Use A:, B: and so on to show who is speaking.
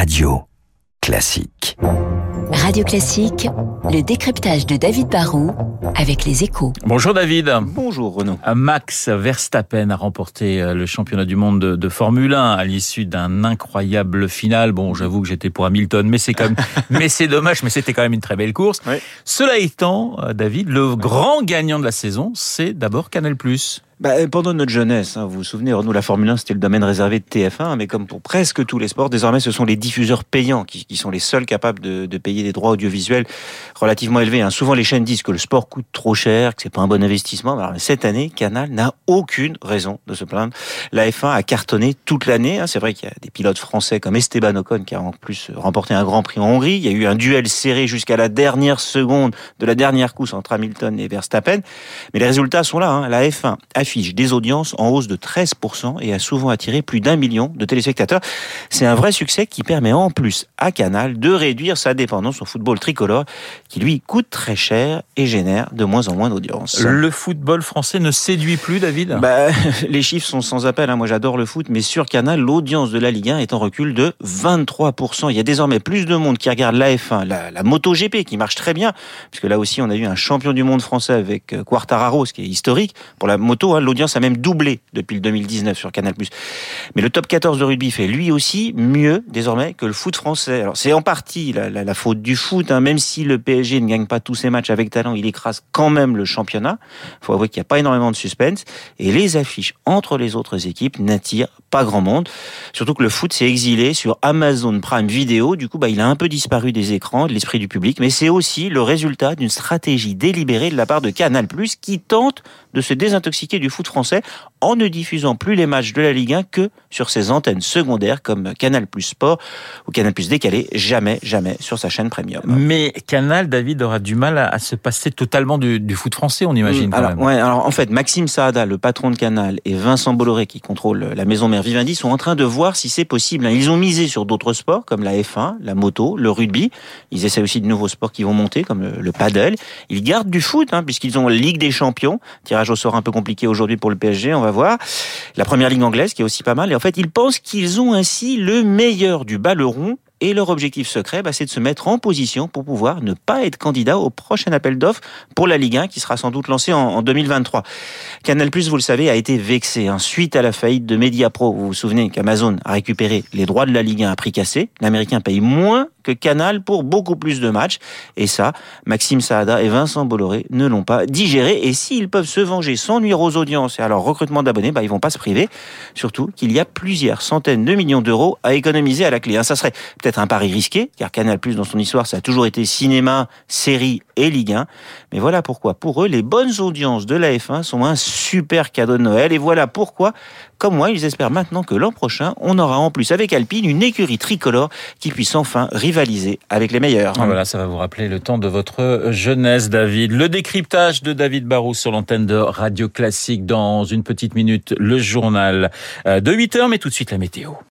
A: Radio Classique.
B: Radio Classique, le décryptage de David Barrault avec les échos.
C: Bonjour David.
D: Bonjour Renaud.
C: Max Verstappen a remporté euh, le championnat du monde de, de Formule 1 à l'issue d'un incroyable final. Bon, j'avoue que j'étais pour Hamilton, mais c'est quand même, mais c'est dommage, mais c'était quand même une très belle course.
D: Oui.
C: Cela étant, euh, David, le grand gagnant de la saison, c'est d'abord Canal+.
D: Bah, pendant notre jeunesse, hein, vous vous souvenez, Renaud, la Formule 1, c'était le domaine réservé de TF1, mais comme pour presque tous les sports, désormais, ce sont les diffuseurs payants qui, sont les seuls capables de, payer des droits audiovisuels relativement élevés. Hein. Souvent, les chaînes disent que le sport coûte trop cher, que c'est pas un bon investissement. Alors, cette année, Canal n'a aucune raison de se plaindre. La F1 a cartonné toute l'année. Hein. C'est vrai qu'il y a des pilotes français comme Esteban Ocon qui a en plus remporté un Grand Prix en Hongrie. Il y a eu un duel serré jusqu'à la dernière seconde de la dernière course entre Hamilton et Verstappen. Mais les résultats sont là. La F1 affiche des audiences en hausse de 13% et a souvent attiré plus d'un million de téléspectateurs. C'est un vrai succès qui permet en plus à Canal de réduire sa dépendance au football tricolore qui lui coûte très cher et génère de moins en moins d'audience.
C: Le football français ne séduit plus, David?
D: Bah, Les chiffres sont sans appel. Hein. Moi j'adore le foot, mais sur Canal, l'audience de la Ligue 1 est en recul de 23%. Il y a désormais plus de monde qui regarde la F1, la, la MotoGP qui marche très bien, puisque là aussi on a eu un champion du monde français avec euh, Quartararo, ce qui est historique. Pour la moto, hein, l'audience a même doublé depuis le 2019 sur Canal+. Mais le top 14 de rugby fait lui aussi mieux désormais que le foot français. Alors c'est en partie la, faute du foot, hein, même si le PSG ne gagne pas tous ses matchs avec talent, il écrase quand même le championnat. Il faut avouer qu'il n'y a pas énormément de suspense. Et les affiches entre les autres équipes n'attirent pas grand monde. Surtout que le foot s'est exilé sur Amazon Prime Video. Du coup, bah, il a un peu disparu des écrans, de l'esprit du public. Mais c'est aussi le résultat d'une stratégie délibérée de la part de Canal+, qui tente de se désintoxiquer du foot français en ne diffusant plus les matchs de la Ligue 1 que sur ses antennes secondaires comme Canal Plus Sport ou Canal Plus décalé, jamais, jamais sur sa chaîne premium.
C: Mais Canal, David, aura du mal à, se passer totalement du, du foot français, on imagine.
D: Mmh, alors, ouais, alors, en fait, Maxime Saada, le patron de Canal, et Vincent Bolloré, qui contrôle la maison mère Vivendi, sont en train de voir si c'est possible. Ils ont misé sur d'autres sports comme la F1, la moto, le rugby. Ils essaient aussi de nouveaux sports qui vont monter comme le, le paddle. Ils gardent du foot, hein, puisqu'ils ont la Ligue des Champions, tirage au sort un peu compliqué aujourd'hui pour le PSG, on va voir. La première ligue anglaise qui est aussi pas mal. Et en fait, ils pensent qu'ils ont ainsi le meilleur du ballon et leur objectif secret, bah, c'est de se mettre en position pour pouvoir ne pas être candidat au prochain appel d'offres pour la Ligue 1 qui sera sans doute lancé en, en 2023. Canal+, vous le savez, a été vexé hein, suite à la faillite de Mediapro. Vous vous souvenez qu'Amazon a récupéré les droits de la Ligue 1 à prix cassé. L'Américain paye moins que Canal pour beaucoup plus de matchs. Et ça, Maxime Saada et Vincent Bolloré ne l'ont pas digéré. Et s'ils peuvent se venger sans nuire aux audiences et à leur recrutement d'abonnés, bah, ils vont pas se priver. Surtout qu'il y a plusieurs centaines de millions d'euros à économiser à la clé. Ça serait peut-être un pari risqué, car Canal+, dans son histoire, ça a toujours été cinéma, série et Ligue 1. Mais voilà pourquoi, pour eux, les bonnes audiences de la F1 sont un super cadeau de Noël. Et voilà pourquoi, comme moi, ils espèrent maintenant que l'an prochain, on aura en plus avec Alpine une écurie tricolore qui puisse enfin rivaliser avec les meilleurs.
C: Ah, voilà, ça va vous rappeler le temps de votre jeunesse, David. Le décryptage de David Barou sur l'antenne de Radio Classique dans une petite minute, le journal de 8 heures, mais tout de suite la météo.